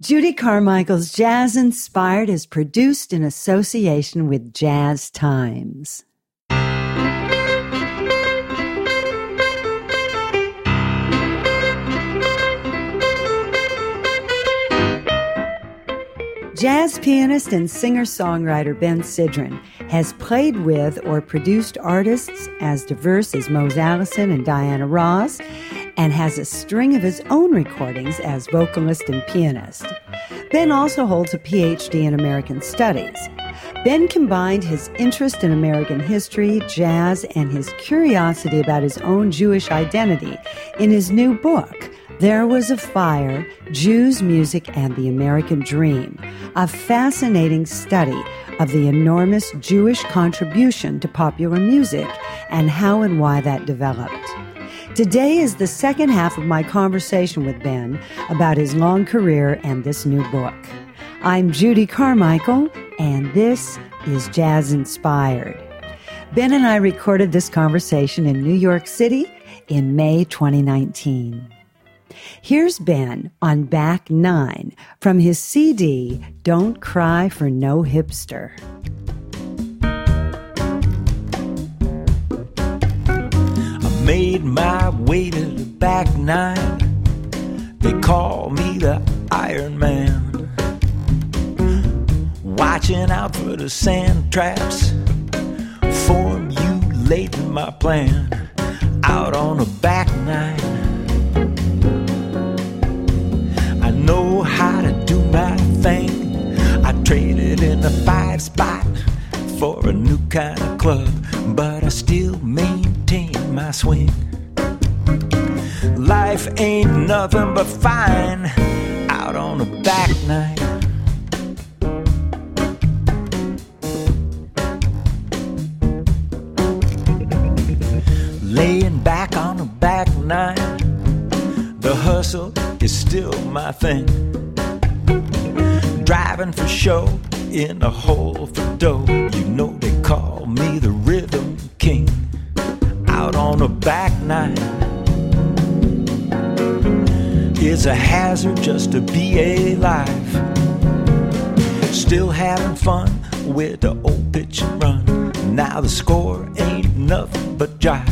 Judy Carmichael's Jazz Inspired is produced in association with Jazz Times. Jazz pianist and singer songwriter Ben Sidran has played with or produced artists as diverse as Mose Allison and Diana Ross and has a string of his own recordings as vocalist and pianist. Ben also holds a PhD in American Studies. Ben combined his interest in American history, jazz, and his curiosity about his own Jewish identity in his new book, There Was a Fire Jews, Music, and the American Dream, a fascinating study of the enormous Jewish contribution to popular music and how and why that developed. Today is the second half of my conversation with Ben about his long career and this new book. I'm Judy Carmichael, and this is Jazz Inspired. Ben and I recorded this conversation in New York City in May 2019. Here's Ben on back nine from his CD, Don't Cry for No Hipster. Made my way to the back nine. They call me the Iron Man. Watching out for the sand traps, formulating my plan out on the back nine. I know how to do my thing. I traded in a five spot for a new kind of club, but I still maintain my swing. Life ain't nothing but fine out on a back nine. Laying back on a back nine, the hustle is still my thing. Driving for show in a hole for dough. You know they call me the rhythm king. Out on a back nine. It's a hazard just to be alive. Still having fun with the old pitch and run. Now the score ain't nothing but jive.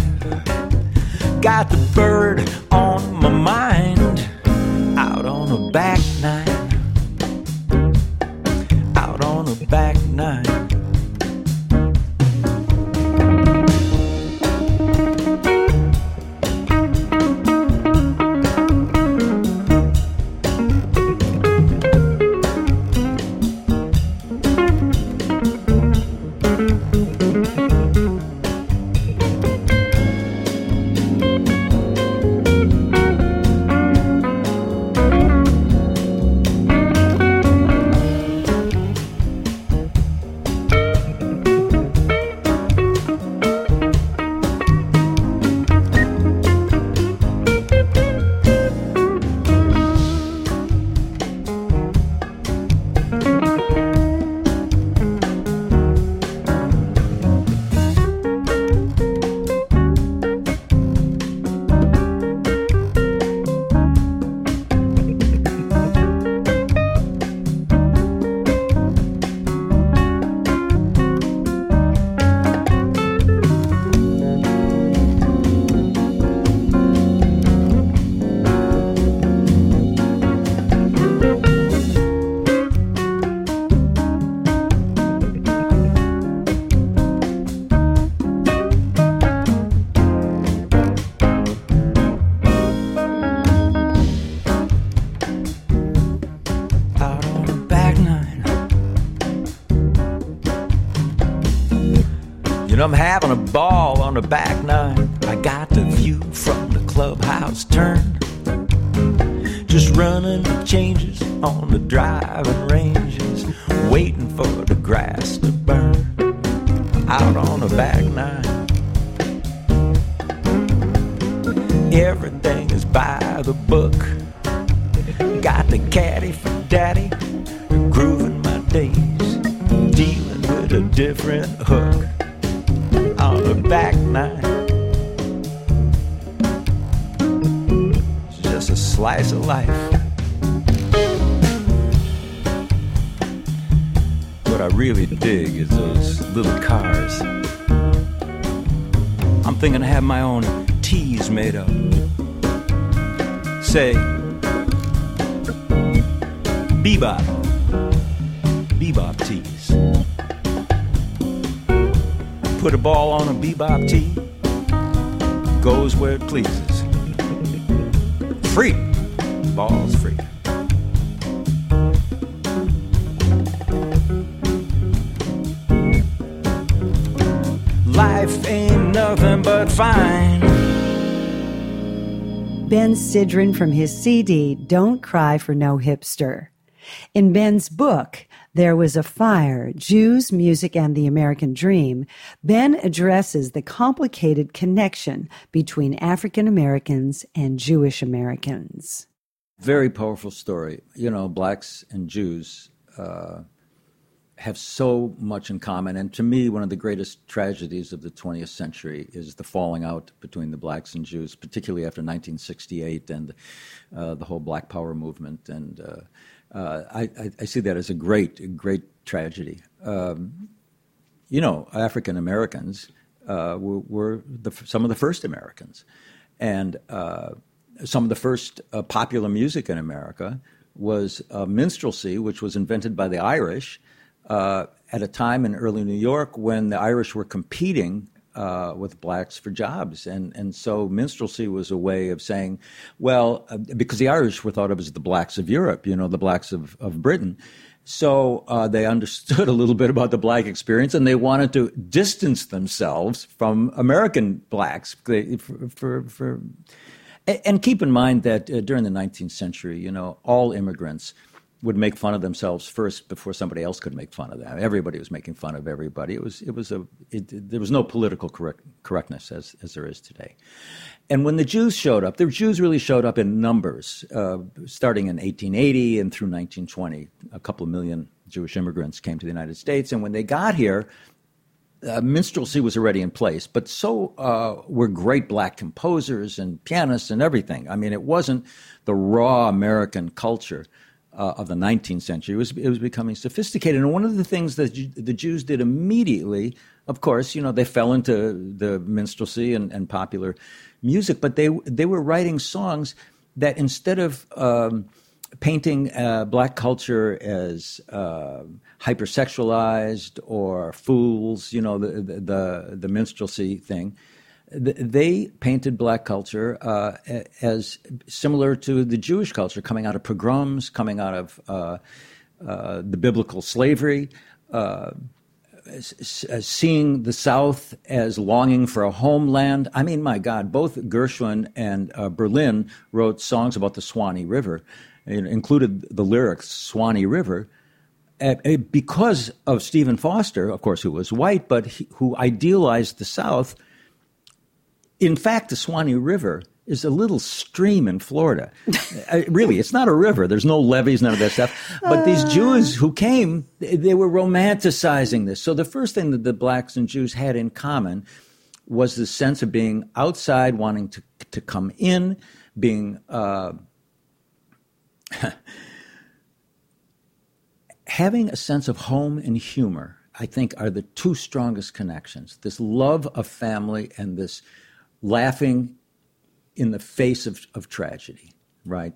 Got the bird on my mind. Having a ball on the back nine. I got the view from the clubhouse turn. Just running changes on the driving Life ain't nothing but fine. Ben Sidran from his CD, Don't Cry for No Hipster. In Ben's book, There Was a Fire Jews, Music, and the American Dream, Ben addresses the complicated connection between African Americans and Jewish Americans. Very powerful story. You know, blacks and Jews uh, have so much in common. And to me, one of the greatest tragedies of the 20th century is the falling out between the blacks and Jews, particularly after 1968 and uh, the whole Black Power movement. And uh, uh, I, I, see that as a great, great tragedy. Um, you know, African Americans uh, were, were the, some of the first Americans. And uh, some of the first uh, popular music in America was minstrelsy, which was invented by the Irish uh, at a time in early New York when the Irish were competing uh, with blacks for jobs. And, and so minstrelsy was a way of saying, well, uh, because the Irish were thought of as the blacks of Europe, you know, the blacks of, of Britain. So uh, they understood a little bit about the black experience and they wanted to distance themselves from American blacks for, for, for and keep in mind that uh, during the 19th century, you know, all immigrants would make fun of themselves first before somebody else could make fun of them. Everybody was making fun of everybody. It was it was a it, there was no political correct, correctness as as there is today. And when the Jews showed up, the Jews really showed up in numbers, uh, starting in 1880 and through 1920. A couple of million Jewish immigrants came to the United States, and when they got here, uh, minstrelsy was already in place, but so uh, were great black composers and pianists and everything. I mean, it wasn't the raw American culture uh, of the 19th century. It was, it was becoming sophisticated. And one of the things that the Jews did immediately, of course, you know, they fell into the minstrelsy and, and popular music, but they, they were writing songs that instead of um, painting uh, black culture as uh, hypersexualized or fools, you know, the, the, the minstrelsy thing, they painted black culture uh, as similar to the Jewish culture, coming out of pogroms, coming out of uh, uh, the biblical slavery, uh, seeing the South as longing for a homeland. I mean, my God, both Gershwin and uh, Berlin wrote songs about the Swanee River, it included the lyrics "Swanee River." because of Stephen Foster, of course, who was white, but he, who idealized the South in fact, the Swanee River is a little stream in Florida. uh, really, it's not a river. There's no levees, none of that stuff. But these uh. Jews who came, they, they were romanticizing this. So the first thing that the blacks and Jews had in common was the sense of being outside, wanting to, to come in, being. Uh, having a sense of home and humor, I think, are the two strongest connections. This love of family and this laughing in the face of, of tragedy, right?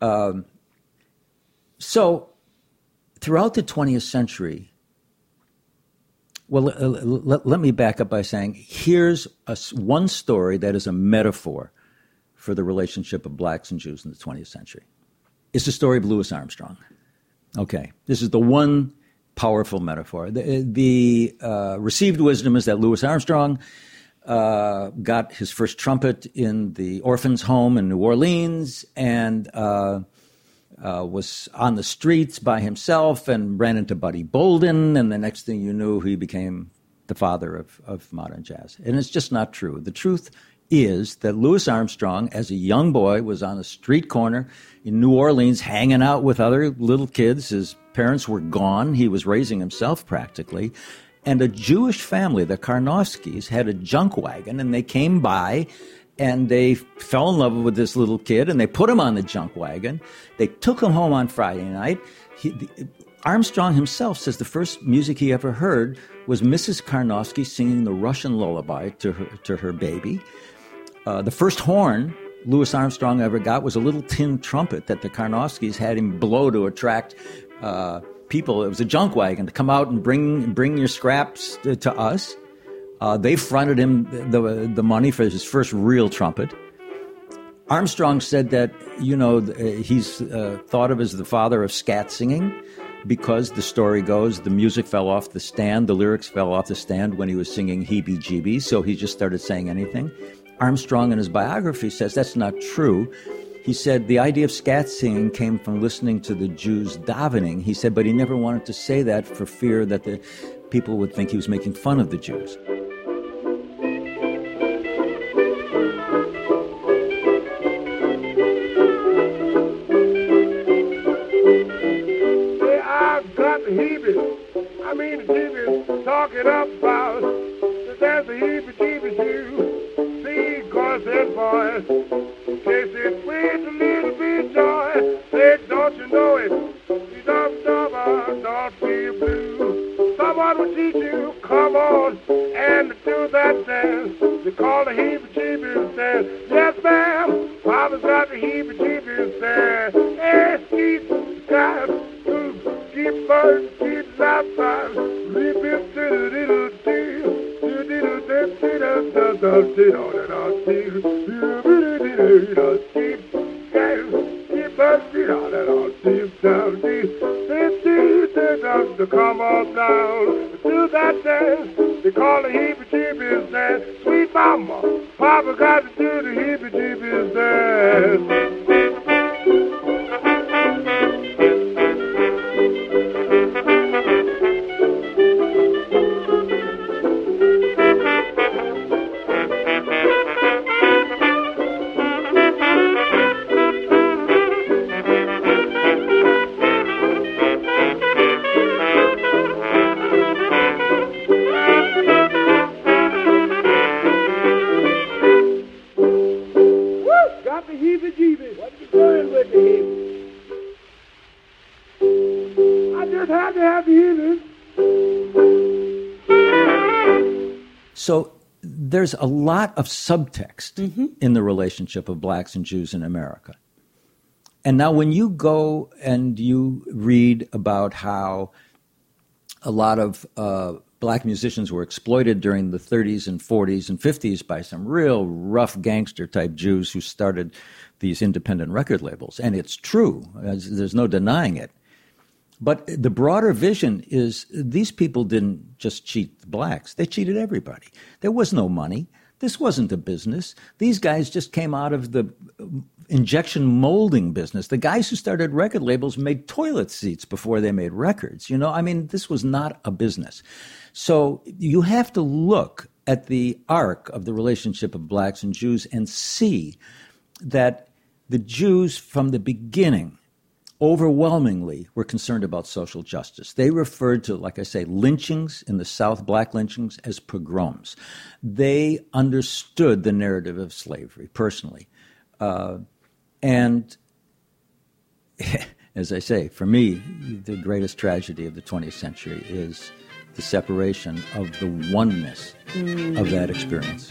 Um, so, throughout the 20th century, well, uh, let, let, me back up by saying here's a, one story that is a metaphor for the relationship of blacks and Jews in the 20th century. It's the story of Louis Armstrong. Okay, this is the one powerful metaphor. The, the uh, received wisdom is that Louis Armstrong uh, got his first trumpet in the orphans' home in New Orleans and uh, uh, was on the streets by himself and ran into Buddy Bolden. And the next thing you knew, he became the father of, of modern jazz. And it's just not true. The truth is that Louis Armstrong, as a young boy, was on a street corner in New Orleans hanging out with other little kids. His parents were gone. He was raising himself practically. And a Jewish family, the Karnofskis, had a junk wagon and they came by and they fell in love with this little kid and they put him on the junk wagon. They took him home on Friday night. He, the, Armstrong himself says the first music he ever heard was Mrs. Karnofsky singing the Russian lullaby to her, to her baby. Uh, the first horn Louis Armstrong ever got was a little tin trumpet that the Karnofskys had him blow to attract uh, people. It was a junk wagon to come out and bring bring your scraps to, to us. Uh, they fronted him the the money for his first real trumpet. Armstrong said that you know he's uh, thought of as the father of scat singing because the story goes the music fell off the stand, the lyrics fell off the stand when he was singing "Heebie Jeebies," so he just started saying anything. Armstrong, in his biography, says that's not true. He said the idea of scat singing came from listening to the Jews davening. He said, but he never wanted to say that for fear that the people would think he was making fun of the Jews. I mean, the talking about. See, God said, it with a little bit joy. Say, don't you know it? You don't, don't, don't feel blue. Someone will teach you, come on, and do that dance. They call the heebie-jeebies dance. Yes, ma'am, Papa's got the heebie-jeebies dance. Hey, skeet, skies, keep birds, keep laptops, leap it to the little deal. Do do do there's a lot of subtext mm-hmm. in the relationship of blacks and Jews in America. And now, when you go and you read about how a lot of uh, black musicians were exploited during the 30s and 40s and 50s by some real rough gangster type Jews who started these independent record labels, and it's true, there's no denying it. But the broader vision is these people didn't just cheat the blacks, they cheated everybody. There was no money. This wasn't a business. These guys just came out of the injection molding business. The guys who started record labels made toilet seats before they made records. You know, I mean, this was not a business. So you have to look at the arc of the relationship of blacks and Jews and see that the Jews from the beginning overwhelmingly were concerned about social justice. They referred to, like I say, lynchings in the South, black lynchings, as pogroms. They understood the narrative of slavery personally. Uh, and as I say, for me, the greatest tragedy of the 20th century is the separation of the oneness mm. of that experience.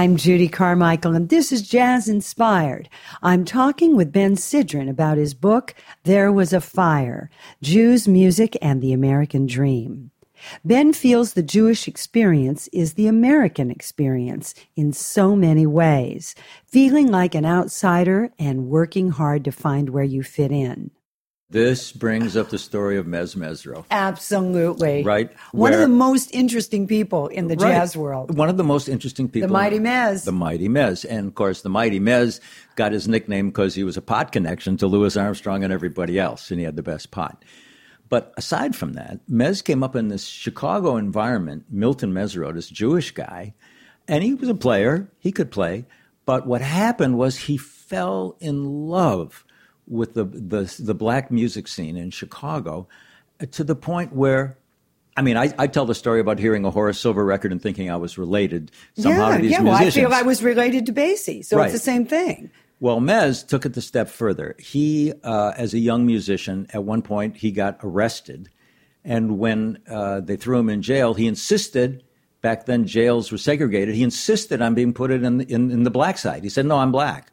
I'm Judy Carmichael, and this is Jazz Inspired. I'm talking with Ben Sidran about his book, There Was a Fire Jews, Music, and the American Dream. Ben feels the Jewish experience is the American experience in so many ways, feeling like an outsider and working hard to find where you fit in. This brings up the story of Mezz Mezzrow. Absolutely. Right? One of the most interesting people in the Right. jazz world. One of the most interesting people. The Mighty Mez. The Mighty Mez. And of course, the Mighty Mez got his nickname because he was a pot connection to Louis Armstrong and everybody else, and he had the best pot. But aside from that, Mez came up in this Chicago environment. Milton Mezzrow, this Jewish guy, and he was a player. He could play. But what happened was he fell in love with the, the, the black music scene in Chicago uh, to the point where I mean, I, I tell the story about hearing a Horace Silver record and thinking I was related somehow yeah, to these yeah. Well, I feel I was related to Basie, so Right. it's the same thing. Well, Mez took it the step further. He, uh, as a young musician, at one point he got arrested, and when uh, they threw him in jail, he insisted. Back then, jails were segregated. He insisted on being put in in, in the black side. He said, "No, I'm black,"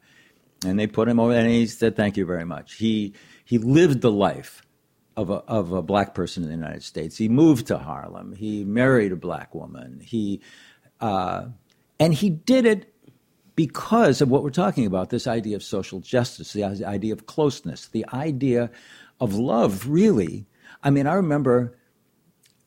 and they put him over. And he said, "Thank you very much." He he lived the life of a, of a black person in the United States. He moved to Harlem. He married a black woman. He uh, and he did it because of what we're talking about this idea of social justice, the idea of closeness, the idea of love, really. I mean, I remember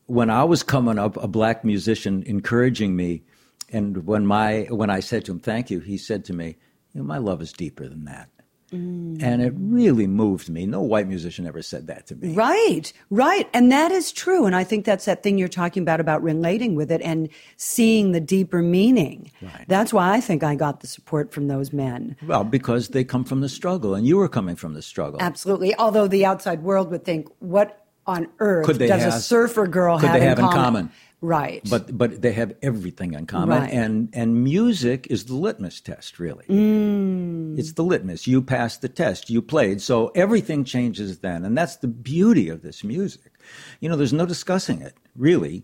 when I was coming up, a black musician encouraging me, and when, my, when I said to him, Thank you, he said to me, you know, My love is deeper than that. Mm. And it really moved me. No white musician ever said that to me. Right, right. And that is true. And I think that's that thing you're talking about, about relating with it and seeing the deeper meaning. Right. That's why I think I got the support from those men. Well, because they come from the struggle, and you were coming from the struggle. Absolutely. Although the outside world would think, what on earth Could they does a surfer girl could have, they have in in common? Right. But but they have everything in common, Right. and and music is the litmus test. Really, Mm. it's the litmus. You passed the test. You played, so everything changes then, and that's the beauty of this music. You know, there's no discussing it. Really,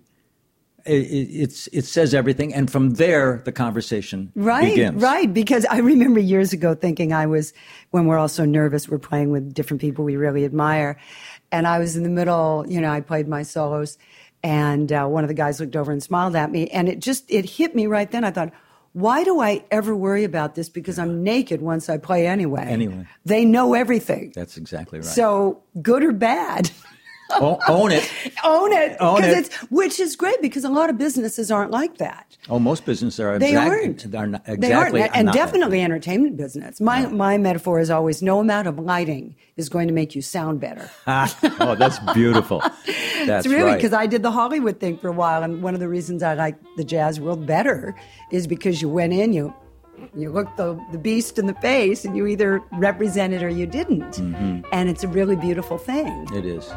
it, it, it's it says everything, and from there the conversation Right, begins. right. Because I remember years ago thinking I was, when we're all so nervous, we're playing with different people we really admire. And I was in the middle, you know, I played my solos, and uh, one of the guys looked over and smiled at me. And it just, it hit me right then. I thought, why do I ever worry about this? Because I'm naked once I play anyway. Anyway. They know everything. That's exactly right. So, good or bad, O- own it. own it. Own it. It's, which is great because a lot of businesses aren't like that. Oh, most businesses are. They exact- aren't. Are not, They exactly. aren't, and not definitely entertainment business. My my metaphor is always no amount of lighting is going to make you sound better. oh, that's beautiful. That's it's really right. because I did the Hollywood thing for a while, and one of the reasons I like the jazz world better is because you went in, you you looked the, the beast in the face and you either represented or you didn't. Mm-hmm. And it's a really beautiful thing. It is.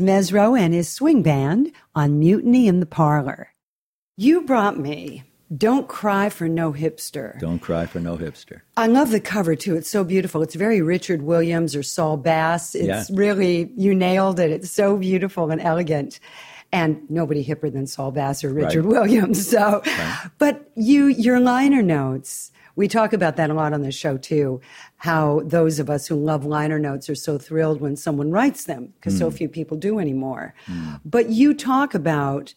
Mezzrow and his swing band on Mutiny in the Parlor. You brought me Don't Cry for No Hipster. Don't cry for no hipster. I love the cover too. It's so beautiful. It's very Richard Williams or Saul Bass. It's Yeah. really, you nailed it. It's so beautiful and elegant. And nobody hipper than Saul Bass or Richard Right. Williams. So, but you, your liner notes, we talk about that a lot on the show too. How those of us who love liner notes are so thrilled when someone writes them because so hmm. few people do anymore. Hmm. But you talk about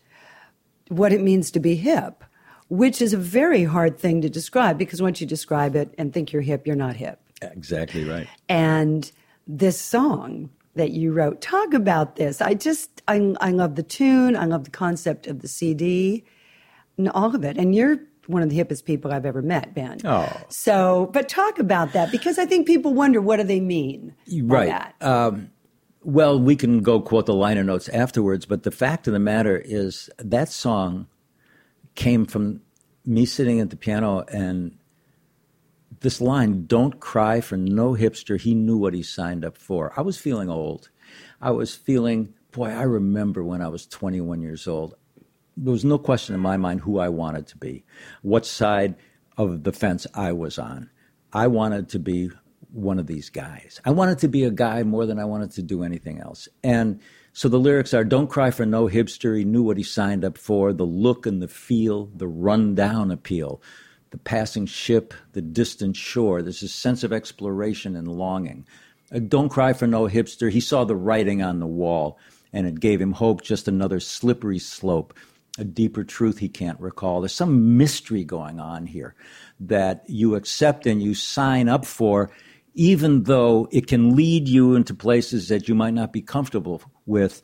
what it means to be hip, which is a very hard thing to describe because once you describe it and think you're hip, you're not hip. Exactly right. And this song that you wrote, talk about this. I just, I, I love the tune, I love the concept of the CD, and all of it. And you're one of the hippest people I've ever met, Ben. Oh. So, but talk about that because I think people wonder what do they mean by Right. that. Um, well, we can go quote the liner notes afterwards, but the fact of the matter is that song came from me sitting at the piano and this line, don't cry for no hipster. He knew what he signed up for. I was feeling old. I was feeling, boy, I remember when I was 21 years old. There was no question in my mind who I wanted to be, what side of the fence I was on. I wanted to be one of these guys. I wanted to be a guy more than I wanted to do anything else. And so the lyrics are Don't cry for no hipster. He knew what he signed up for. The look and the feel, the rundown appeal, the passing ship, the distant shore. There's a sense of exploration and longing. Uh, Don't cry for no hipster. He saw the writing on the wall, and it gave him hope, just another slippery slope, a deeper truth he can't recall. There's some mystery going on here that you accept and you sign up for, even though it can lead you into places that you might not be comfortable with.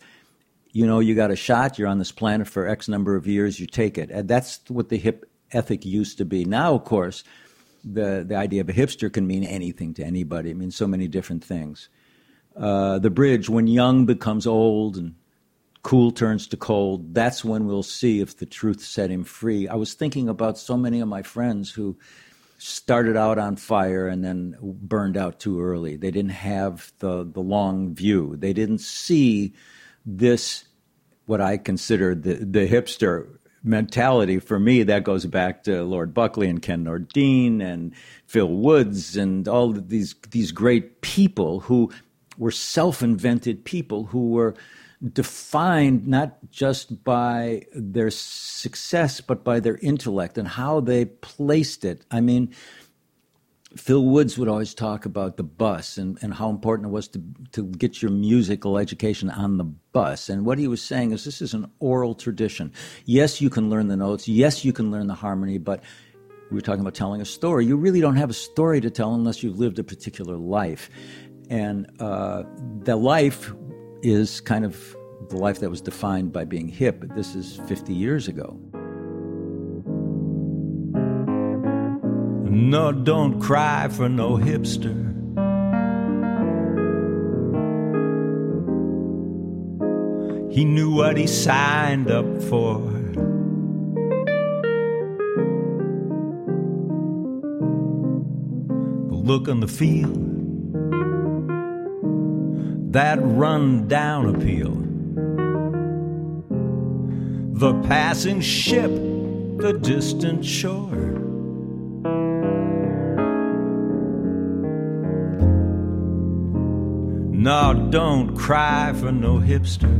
You know, you got a shot, you're on this planet for X number of years, you take it. And that's what the hip ethic used to be. Now, of course, the, the idea of a hipster can mean anything to anybody. It means so many different things. uh, the bridge, when young becomes old and cool turns to cold, that's when we'll see if the truth set him free. I was thinking about so many of my friends who started out on fire and then burned out too early. They didn't have the, the long view. They didn't see this, what I consider the, the hipster mentality. For me, that goes back to Lord Buckley and Ken Nordine and Phil Woods and all these, these great people who were self invented people who were defined not just by their success, but by their intellect and how they placed it. I mean, Phil Woods would always talk about the bus and, and how important it was to, to get your musical education on the bus. And what he was saying is this is an oral tradition. Yes, you can learn the notes. Yes, you can learn the harmony, but we were talking about telling a story. You really don't have a story to tell unless you've lived a particular life. And uh, the life is kind of the life that was defined by being hip. But this is 50 years ago. No, don't cry for no hipster. He knew what he signed up for. The look on the field that run down appeal. The passing ship, the distant shore. No, don't cry for no hipster.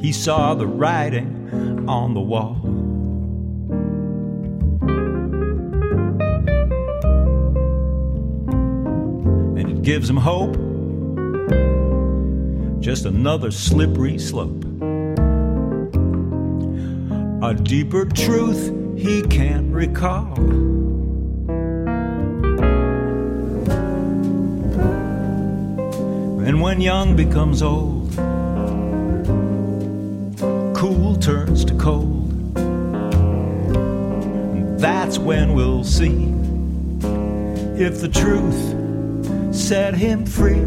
He saw the writing on the wall. Gives him hope. Just another slippery slope. A deeper truth he can't recall. And when young becomes old, cool turns to cold. And that's when we'll see if the truth set him free.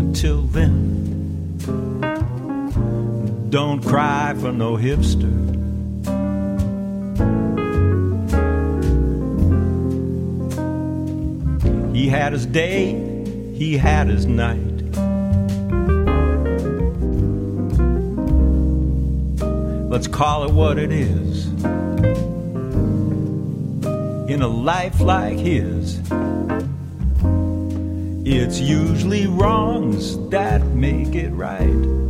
Until then, don't cry for no hipster. He had his day, he had his night. Let's call it what it is. In a life like his, it's usually wrongs that make it right.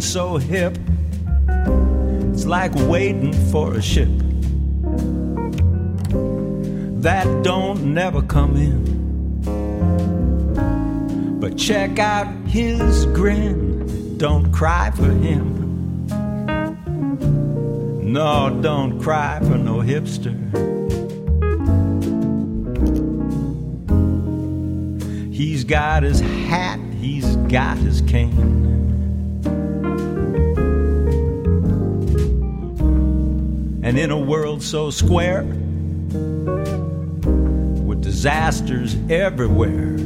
So hip. It's like waiting for a ship that don't never come in. But check out his grin. Don't cry for him. No, don't cry for no hipster. He's got his hat, he's got his cane. And in a world so square, with disasters everywhere,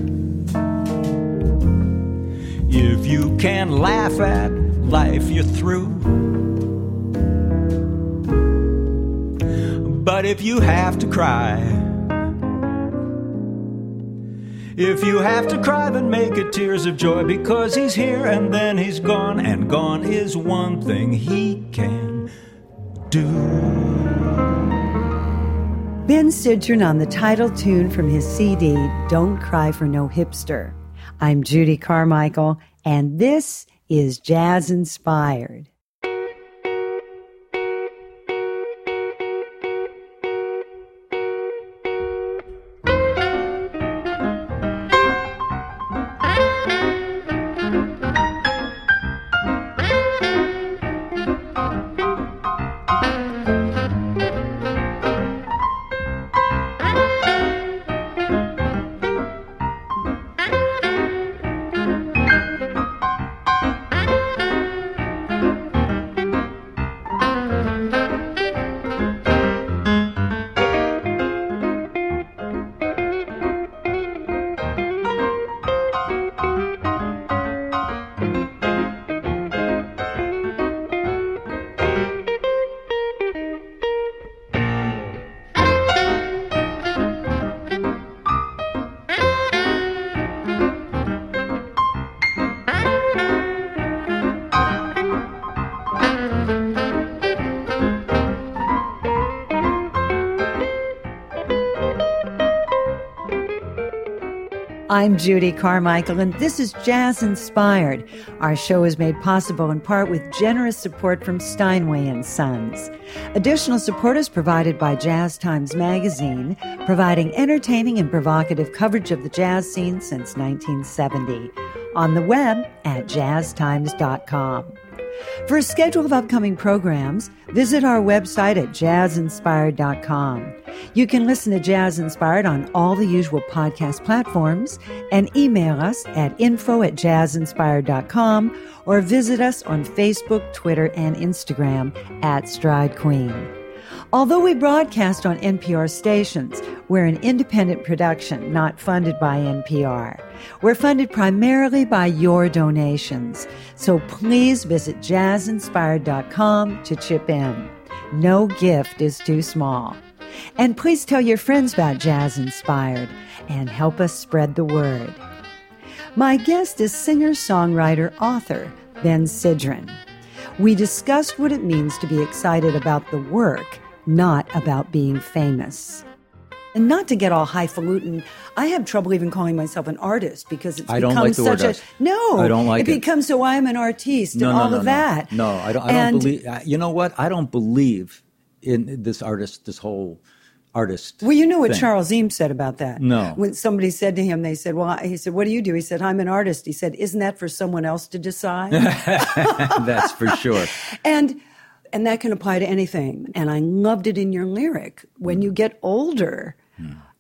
if you can laugh at life, you're through. But if you have to cry, if you have to cry, then make it tears of joy because he's here and then he's gone, and gone is one thing he can do. Ben Sidran on the title tune from his CD, Don't Cry for No Hipster. I'm Judy Carmichael, and this is Jazz Inspired. I'm Judy Carmichael, and this is Jazz Inspired. Our show is made possible in part with generous support from Steinway and Sons. Additional support is provided by Jazz Times Magazine, providing entertaining and provocative coverage of the jazz scene since 1970. On the web at jazztimes.com. For a schedule of upcoming programs, visit our website at jazzinspired.com. You can listen to Jazz Inspired on all the usual podcast platforms and email us at info at jazzinspired.com or visit us on Facebook, Twitter, and Instagram at Stride Queen. Although we broadcast on NPR stations, we're an independent production not funded by NPR. We're funded primarily by your donations. So please visit jazzinspired.com to chip in. No gift is too small. And please tell your friends about Jazz Inspired and help us spread the word. My guest is singer, songwriter, author Ben Sidran. We discussed what it means to be excited about the work not about being famous. And not to get all highfalutin, I have trouble even calling myself an artist because it's I become like such a artist. no. I don't like it. it. becomes so I'm an artiste no, and no, all no, of that. No, I don't. I And- don't believe. You know what? I don't believe in this artist. This whole artist. Well, you know what thing. Charles Eames said about that. No. When somebody said to him, they said, "Well," he said, "What do you do?" He said, "I'm an artist." He said, "Isn't that for someone else to decide?" That's for sure. and and that can apply to anything. And I loved it in your lyric. When you get older,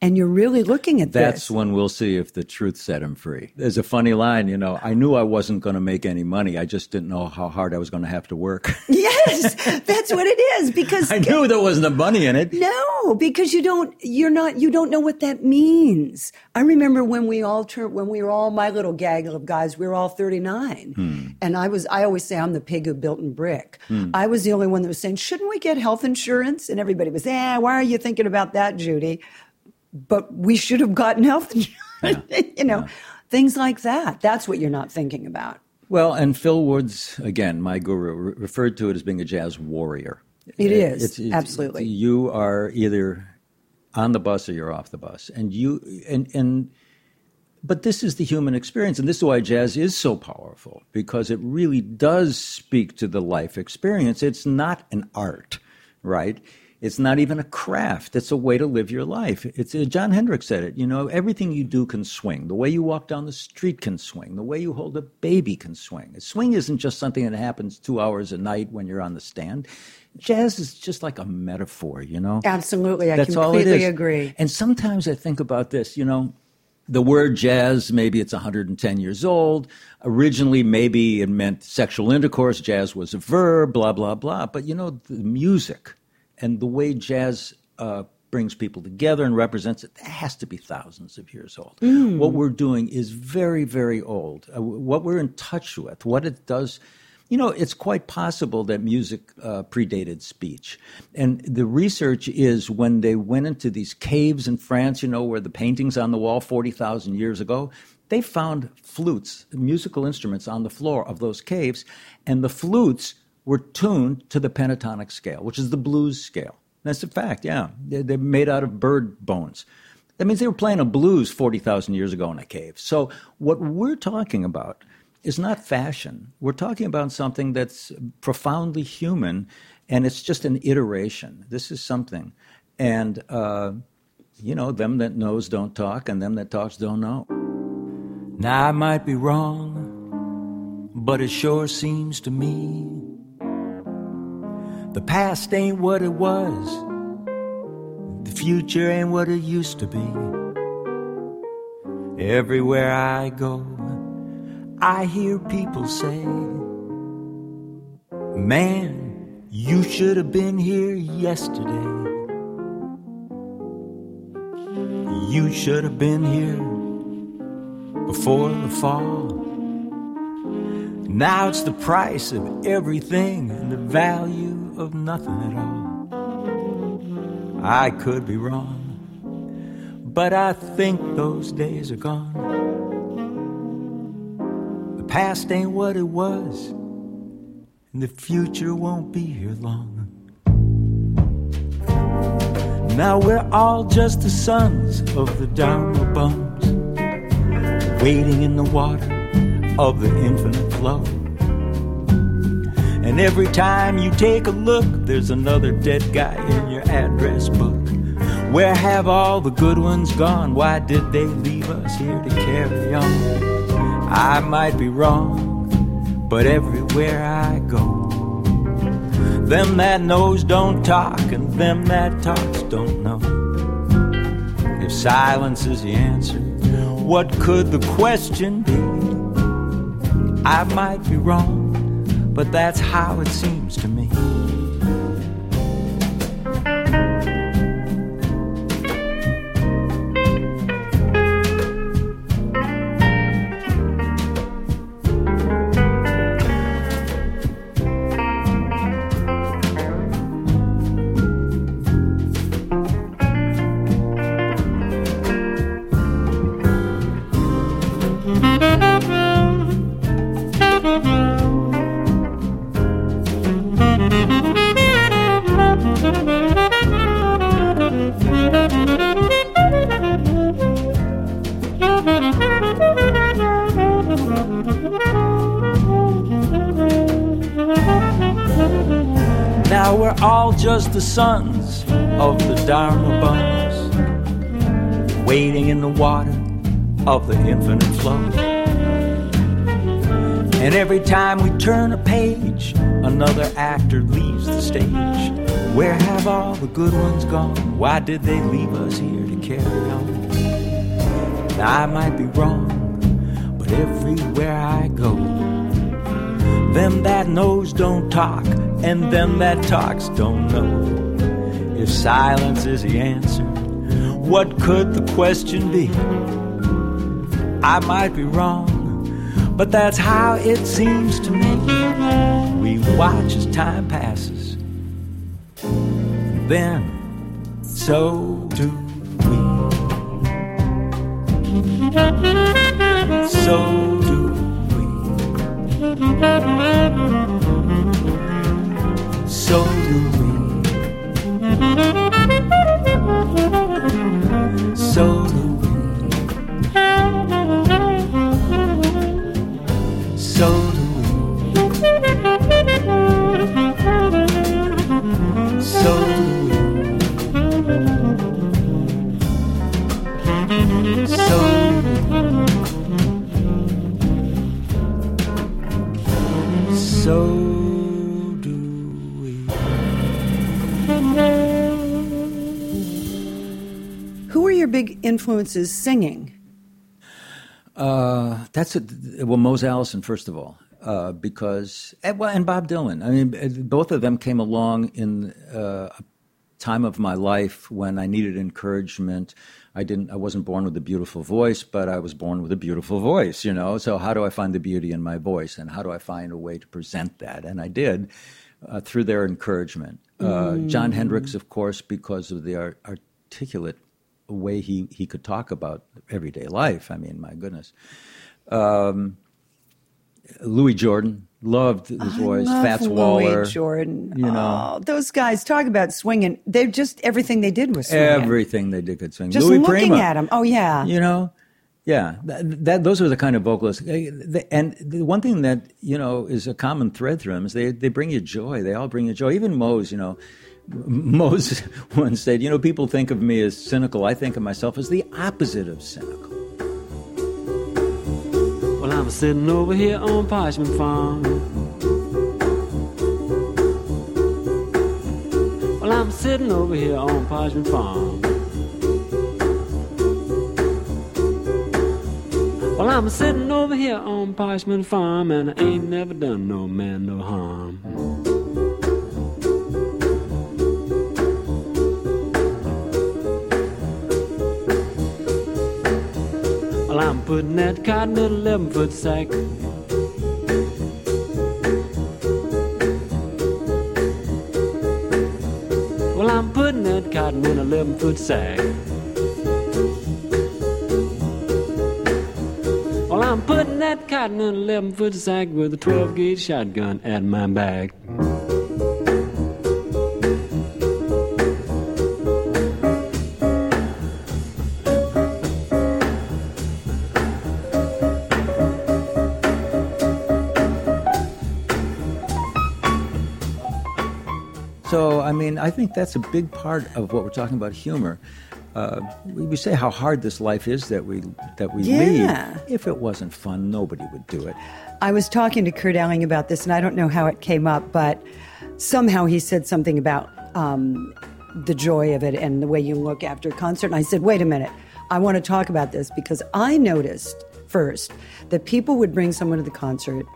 and you're really looking at Hmm. That's this, when we'll see if the truth set him free. There's a funny line, you know. I knew I wasn't going to make any money. I just didn't know how hard I was going to have to work. yes, that's what it is. Because I knew there wasn't a money in it. No, because you don't. You're not. You don't know what that means. I remember when we all turned. When we were all my little gaggle of guys. We were all 39, and I was. I always say I'm the pig who built in brick. I was the only one that was saying, "Shouldn't we get health insurance?" And everybody was, "Eh, why are you thinking about that, Judy?" But we should have gotten health insurance. you know, things like that. That's what you're not thinking about. Well, and Phil Woods, again, my guru, re- referred to it as being a jazz warrior. It Uh, is, absolutely. You are either on the bus or you're off the bus, and you and and. But this is the human experience, and this is why jazz is so powerful because it really does speak to the life experience. It's not an art, right? It's not even a craft. It's a way to live your life. It's uh, Jon Hendricks said it. You know, everything you do can swing. The way you walk down the street can swing. The way you hold a baby can swing. A swing isn't just something that happens two hours a night when you're on the stand. Jazz is just like a metaphor. You know, Absolutely, I that's completely agree. And sometimes I think about this, you know, the word jazz, maybe it's 110 years old. Originally, maybe it meant sexual intercourse. Jazz was a verb, blah, blah, blah. But, you know, the music and the way jazz uh, brings people together and represents it, that has to be thousands of years old. What we're doing is very, very old. Uh, what we're in touch with, what it does. You know, it's quite possible that music uh, predated speech. And the research is when they went into these caves in France, you know, where the paintings on the wall 40,000 years ago, they found flutes, musical instruments on the floor of those caves, and the flutes were tuned to the pentatonic scale, which is the blues scale. That's a fact, yeah. They're, made out of bird bones. That means they were playing a blues 40,000 years ago in a cave. So, what we're talking about is not fashion. We're talking about something that's profoundly human, and it's just an iteration. This is something. And, uh, you know, them that knows don't talk, and them that talks don't know. Now I might be wrong, but it sure seems to me the past ain't what it was, the future ain't what it used to be. Everywhere I go, I hear people say, Man, you should have been here yesterday. You should have been here before the fall. Now it's the price of everything and the value of nothing at all. I could be wrong, but I think those days are gone. The past ain't what it was, and the future won't be here long. Now we're all just the sons of the Dharma bums, waiting in the water of the infinite flow. And every time you take a look, there's another dead guy in your address book. Where have all the good ones gone? Why did they leave us here to carry on? I might be wrong, but everywhere I go, them that knows don't talk, and them that talks don't know. If silence is the answer, what could the question be? I might be wrong, but that's how it seems to me. Sons of the Dharma bums, waiting in the water of the infinite flow. And every time we turn a page, another actor leaves the stage. Where have all the good ones gone? Why did they leave us here to carry on? Now I might be wrong, but everywhere I go, them that knows don't talk, and them that talks don't know. If silence is the answer, what could the question be? I might be wrong, but that's how it seems to me. We watch as time passes, then so do we. So do we. So do we. So big influences singing? Uh, that's a, well, Mose Allison first of all, uh, because and, well, and Bob Dylan. I mean, uh, both of them came along in uh, time of my life when I needed encouragement. I didn't. I wasn't born with a beautiful voice, but I was born with a beautiful voice. You know. So how do I find the beauty in my voice, and how do I find a way to present that? And I did uh, through their encouragement. Uh, Jon Hendricks, of course, because of the art- articulate way he he could talk about everyday life. I mean, my goodness. Um, Louis Jordan loved his voice. Love Fats Louis Waller. Jordan. you know. Oh, those guys talk about swinging. They're just everything they did was swinging. Everything they did could swing. Just Louis looking Prima, at him. Oh yeah. You know, yeah. That, that those are the kind of vocalists. And the one thing that you know is a common thread through them is they they bring you joy. They all bring you joy. Even Mose, you know. Mose once said, "You know, people think of me as cynical. I think of myself as the opposite of cynical." Well, I'm sitting over here on Parchman Farm. Well, I'm sitting over here on Parchman Farm. Well, I'm sitting over here on Parchman Farm, and I ain't never done no man no harm. Well, I'm putting that cotton in a 11 foot sack. Well, I'm putting that cotton in a 11 foot sack. Well, I'm putting that cotton in a 11 foot sack with a 12 gauge shotgun at my back. I mean, I think that's a big part of what we're talking about humor. Uh, we, say how hard this life is that we that we Yeah. lead. If it wasn't fun, nobody would do it. I was talking to Kurt Elling about this, and I don't know how it came up, but somehow he said something about um, the joy of it and the way you look after a concert. And I said, wait a minute, I want to talk about this because I noticed first that people would bring someone to the concert.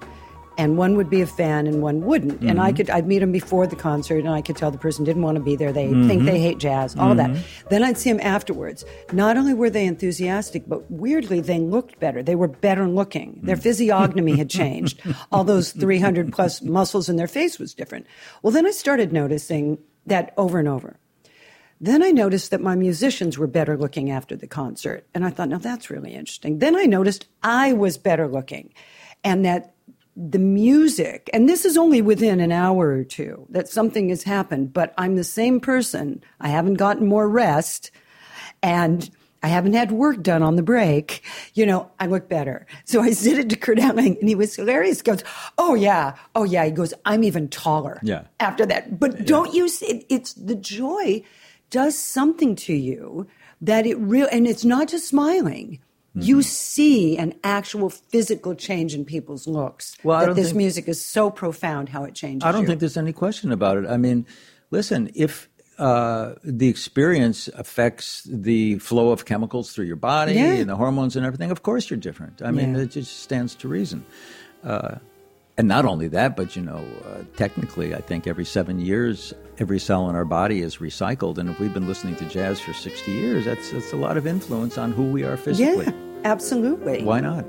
And one would be a fan and one wouldn't. And I mm-hmm. could, I'd meet them before the concert and I could tell the person didn't want to be there. They think they mm-hmm. hate jazz, all that. Mm-hmm. Then I'd see them afterwards. Not only were they enthusiastic, but weirdly, they looked better. They were better looking. Their mm. physiognomy had changed. All those 300 plus muscles in their face was different. Well, then I started noticing that over and over. Then I noticed that my musicians were better looking after the concert. And I thought, now that's really interesting. Then I noticed I was better looking and that the music, and this is only within an hour or two that something has happened, but I'm the same person. I haven't gotten more rest and I haven't had work done on the break. You know, I look better. So I said it to Kurt Elling and he was hilarious. He goes, Oh yeah. Oh yeah. He goes, I'm even taller. Yeah. After that. But don't you see, it, it's the joy does something to you that it real, and it's not just smiling. Mm-hmm. You see an actual physical change in people's looks. Well, I that this think- music is so profound how it changes. I don't you. think there's any question about it. I mean, listen, if uh, the experience affects the flow of chemicals through your body Yeah. and the hormones and everything, of course you're different. I mean, Yeah. it just stands to reason. Uh, and not only that, but you know, uh, technically, I think every seven years, every cell in our body is recycled. And if we've been listening to jazz for 60 years, that's, that's a lot of influence on who we are physically. Yeah, absolutely. Why not?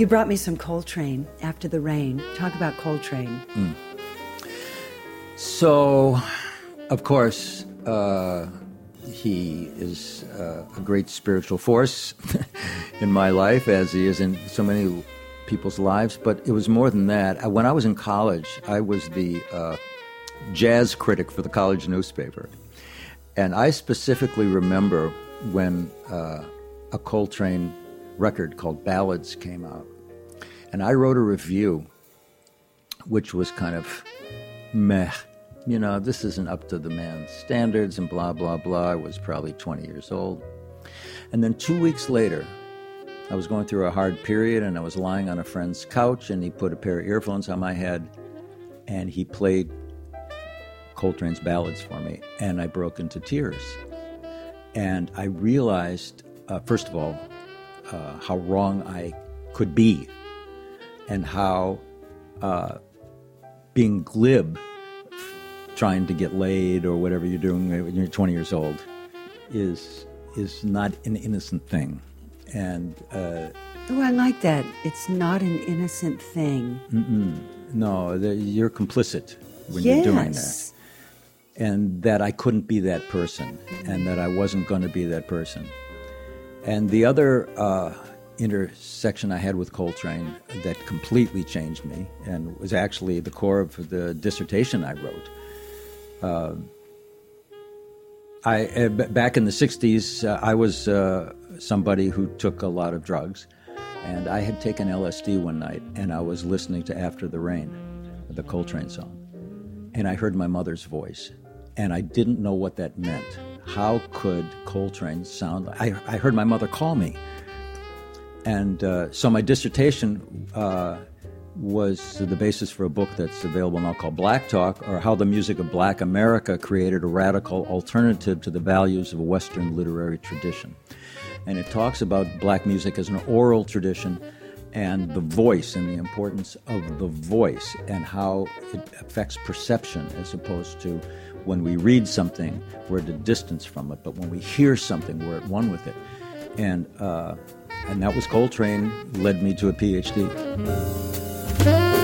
You brought me some Coltrane after the rain. Talk about Coltrane. So, of course, uh, he is uh, a great spiritual force in my life, as he is in so many people's lives. But it was more than that. Uh, When I was in college, I was the uh, jazz critic for the college newspaper. And I specifically remember when uh, a Coltrane record called Ballads came out. And I wrote a review which was kind of meh. you know, this isn't up to the man's standards and blah, blah, blah. I was probably 20 years old. And then two weeks later, I was going through a hard period and I was lying on a friend's couch and he put a pair of earphones on my head and he played Coltrane's ballads for me and I broke into tears. And I realized, uh, first of all, uh, how wrong I could be and how uh, being glib, trying to get laid or whatever you're doing when you're 20 years old, is is not an innocent thing. And uh, Oh, I like that. It's not an innocent thing. no, the, you're complicit when you're doing that. yes. and that I couldn't be that person, and that I wasn't going to be that person. And the other uh, intersection I had with Coltrane that completely changed me, and was actually the core of the dissertation I wrote. Uh, I uh, back in the '60s, uh, I was uh, somebody who took a lot of drugs, and I had taken LSD one night, and I was listening to "After the Rain," the Coltrane song and I heard my mother's voice, and I didn't know what that meant. How could Coltrane sound like? I, I heard my mother call me. And uh, so my dissertation uh, was the basis for a book that's available now called Black Talk, or How the Music of Black America Created a Radical Alternative to the Values of a Western Literary Tradition. And it talks about black music as an oral tradition and the voice and the importance of the voice and how it affects perception as opposed to when we read something, we're at a distance from it, but when we hear something, we're at one with it. And, uh, and that was Coltrane, led me to a PhD.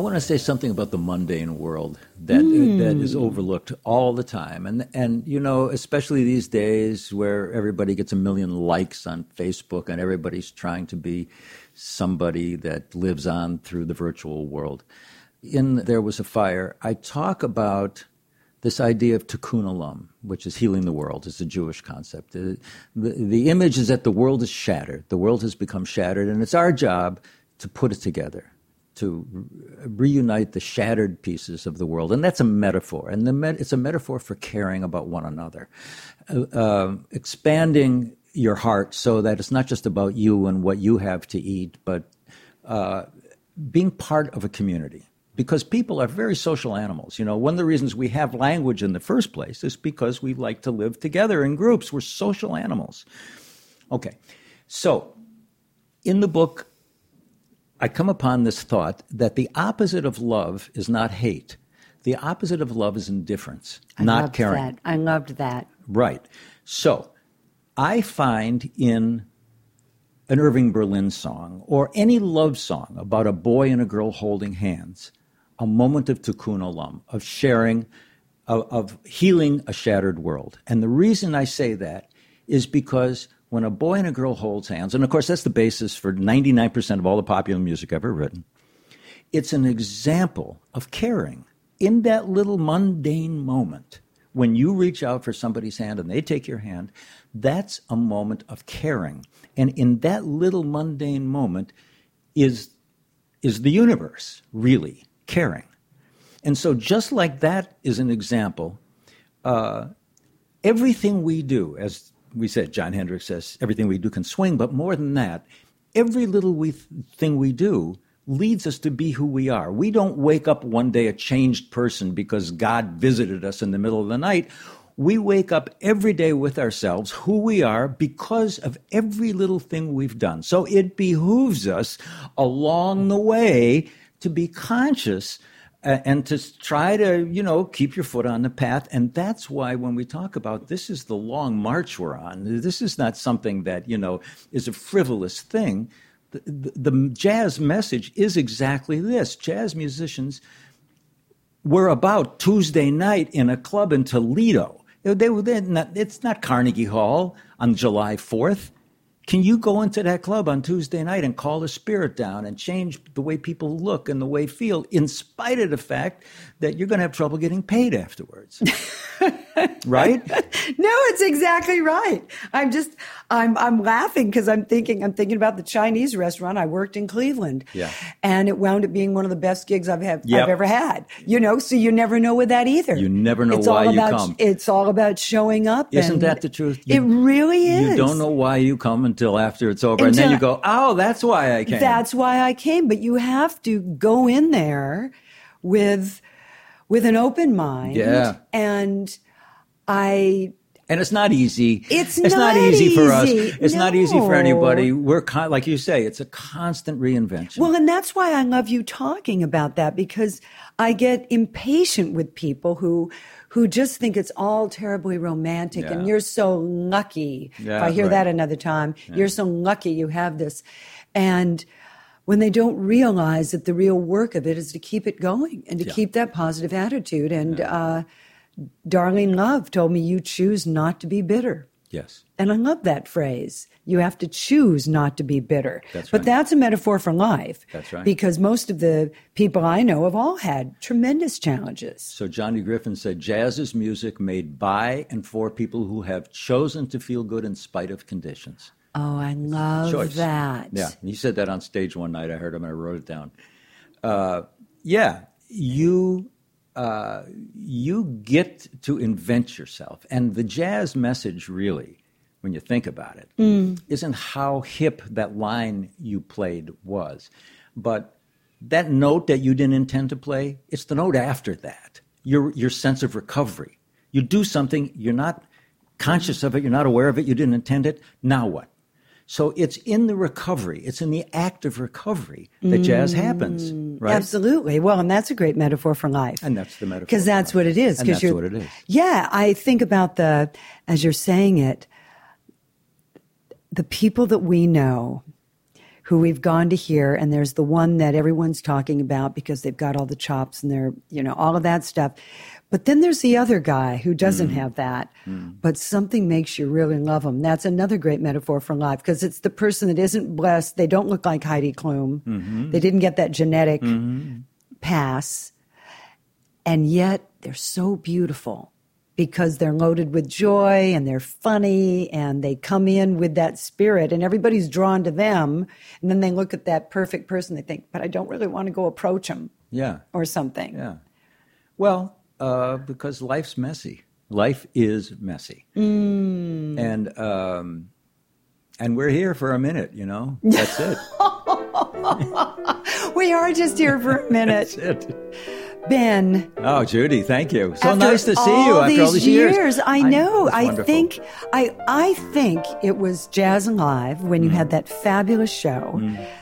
Want to say something about the mundane world that that is hmm. overlooked all the time, and and you know, especially these days where everybody gets a million likes on Facebook and everybody's trying to be somebody that lives on through the virtual world. In there was a fire. I talk about this idea of tikkun olam, which is healing the world, It's a Jewish concept. The, the, the image is that the world is shattered. The world has become shattered, and it's our job to put it together, to reunite the shattered pieces of the world. And that's a metaphor, and met- it's a metaphor for caring about one another, uh, um, expanding your heart so that it's not just about you and what you have to eat, but uh, being part of a community because people are very social animals. You know, one of the reasons we have language in the first place is because we like to live together in groups. We're social animals. Okay, so in the book, I come upon this thought that the opposite of love is not hate. The opposite of love is indifference, I not loved caring. That. I loved that. Right. So I find in an Irving Berlin song or any love song about a boy and a girl holding hands a moment of tikkun olam, of sharing, of, of healing a shattered world. And the reason I say that is because when a boy and a girl holds hands, and of course that's the basis for 99% of all the popular music ever written, it's an example of caring in that little mundane moment. When you reach out for somebody's hand and they take your hand, that's a moment of caring. And in that little mundane moment is, is the universe, really caring. And so, just like that is an example, uh, everything we do, as we said, Jon Hendricks says, everything we do can swing, but more than that, every little we th- thing we do leads us to be who we are. We don't wake up one day a changed person because God visited us in the middle of the night. We wake up every day with ourselves, who we are, because of every little thing we've done. So it behooves us along the way to be conscious uh, and to try to, you know, keep your foot on the path. And that's why when we talk about this is the long march we're on, this is not something that, you know, is a frivolous thing. The, the, the jazz message is exactly this. Jazz musicians were about Tuesday night in a club in Toledo. They not, it's not Carnegie Hall on July 4th. Can you go into that club on Tuesday night and call the spirit down and change the way people look and the way feel, in spite of the fact that you're going to have trouble getting paid afterwards? right? No, it's exactly right. I'm just I'm I'm laughing because I'm thinking I'm thinking about the Chinese restaurant I worked in Cleveland. Yeah. And it wound up being one of the best gigs I've have Yep. I've ever had. You know, so you never know with that either. You never know it's why all you about, come. It's all about showing up. Isn't that the truth? it really is. You don't know why you come until after it's over, and then you go, "Oh, that's why I came." That's why I came. But you have to go in there with with an open mind. Yeah. And I and it's not easy. It's not, not easy for us. It's not easy for anybody. We're con- like you say, it's a constant reinvention. Well, and that's why I love you talking about that because I get impatient with people who who just think it's all terribly romantic and you're so lucky. Yeah, if I hear right. that another time, you're so lucky you have this. And when they don't realize that the real work of it is to keep it going and to Yeah. keep that positive attitude. And uh, Darlene Love told me, you choose not to be bitter. yes. And I love that phrase. You have to choose not to be bitter. That's But right. that's a metaphor for life. That's right. Because most of the people I know have all had tremendous challenges. So Johnny Griffin said, "Jazz is music made by and for people who have chosen to feel good in spite of conditions." Oh, I love Choice. that. Yeah, he said that on stage one night. I heard him and I wrote it down. Uh, yeah, you uh, you get to invent yourself, and the jazz message really, when you think about it, not how hip that line you played was, but that note that you didn't intend to play. It's the note after that. Your your sense of recovery. You do something you're not conscious of it. You're not aware of it. You didn't intend it. Now what? So it's in the recovery, it's in the act of recovery that jazz happens, mm, right? Absolutely. Well, and that's a great metaphor for life. And that's the metaphor Because that's life. what it is. And 'cause that's what it is. Yeah, I think about the, as you're saying it, the people that we know who we've gone to hear, and there's the one that everyone's talking about because they've got all the chops and they're, you know, all of that stuff. But then there's the other guy who doesn't Mm. have that, but something makes you really love him. That's another great metaphor for life because it's the person that isn't blessed. They don't look like Heidi Klum. Mm-hmm. They didn't get that genetic pass. And yet they're so beautiful because they're loaded with joy and they're funny and they come in with that spirit and everybody's drawn to them. And then they look at that perfect person, they think, but I don't really want to go approach him Yeah, or something. yeah. Well, uh, because life's messy. Life is messy, Mm. and um, and we're here for a minute. You know, that's it. We are just here for a minute. Ben. Oh, Judy, thank you. So after nice to see you after all these years. I know. it's I, think I I think it was Jazz Alive when you Mm. had that fabulous show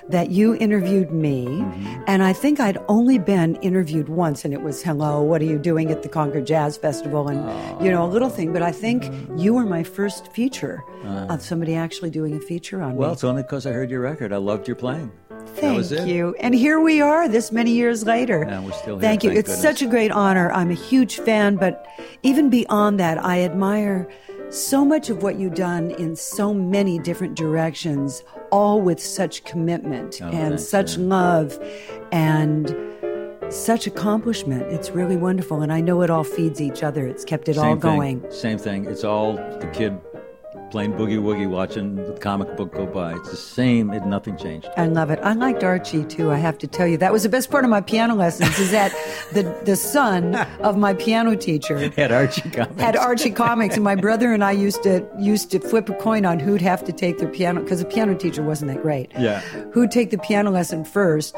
that you interviewed me, Mm-hmm. and I think I'd only been interviewed once, and it was "Hello, what are you doing at the Concord Jazz Festival?" and you know a little thing. But I think you were my first feature of somebody actually doing a feature on Uh. Well, me. it's only because I heard your record. I loved your playing. Thank you. And here we are, this many years later. And we're still here, Thank you. thank it's goodness. such a great honor. I'm a huge fan, but even beyond that, I admire so much of what you've done in so many different directions, all with such commitment Oh, and such yeah. love and such accomplishment. It's really wonderful. And I know it all feeds each other. It's kept it all Same thing. going. Same thing. It's all the kid playing boogie woogie, watching the comic book go by. It's the same. It nothing changed. I love it. I liked Archie too. I have to tell you, that was the best part of my piano lessons. Is that the the son of my piano teacher Had Archie comics. had Archie comics, and my brother and I used to used to flip a coin on who'd have to take their piano because the piano teacher wasn't that great. Yeah. who'd take the piano lesson first.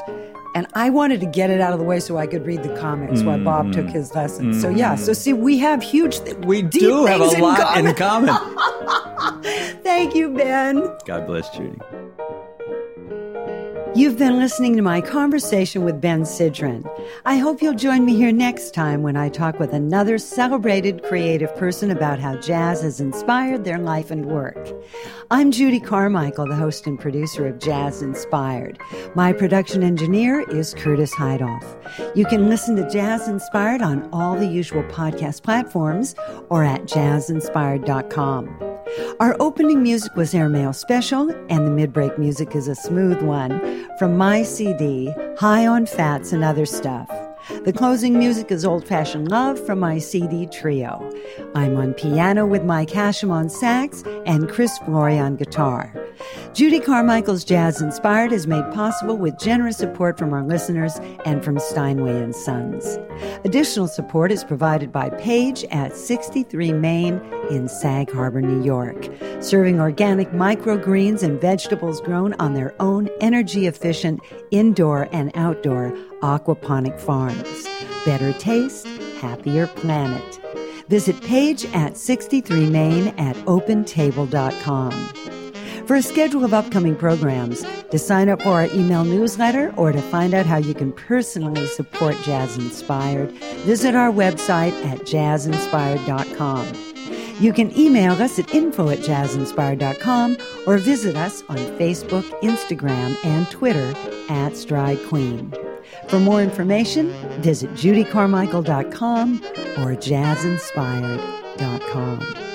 And I wanted to get it out of the way so I could read the comics while Bob took his lessons. So yeah, so see, we have huge, th- Mm. we do have a lot in common. Thank you, Ben. God bless Judy. You've been listening to my conversation with Ben Sidran. I hope you'll join me here next time when I talk with another celebrated creative person about how jazz has inspired their life and work. I'm Judy Carmichael, the host and producer of Jazz Inspired. My production engineer is Curtis Heidoff. You can listen to Jazz Inspired on all the usual podcast platforms or at jazzinspired.com. Our opening music was Airmail Special, and the mid-break music is a smooth one from my CD, High on Fats and Other Stuff. The closing music is Old Fashioned Love from my CD Trio. I'm on piano with Mike Hashim on sax and Chris Flory on guitar. Judy Carmichael's Jazz Inspired is made possible with generous support from our listeners and from Steinway and Sons. Additional support is provided by Page at 63 Main in Sag Harbor, New York, serving organic microgreens and vegetables grown on their own energy efficient indoor and outdoor aquaponic farms. Better taste, happier planet. Visit Page at 63 Main at opentable.com. For a schedule of upcoming programs, to sign up for our email newsletter, or to find out how you can personally support Jazz Inspired, visit our website at jazzinspired.com. You can email us at info at jazzinspired.com or visit us on Facebook, Instagram, and Twitter at Stride Queen. For more information, visit judycarmichael.com or jazzinspired.com.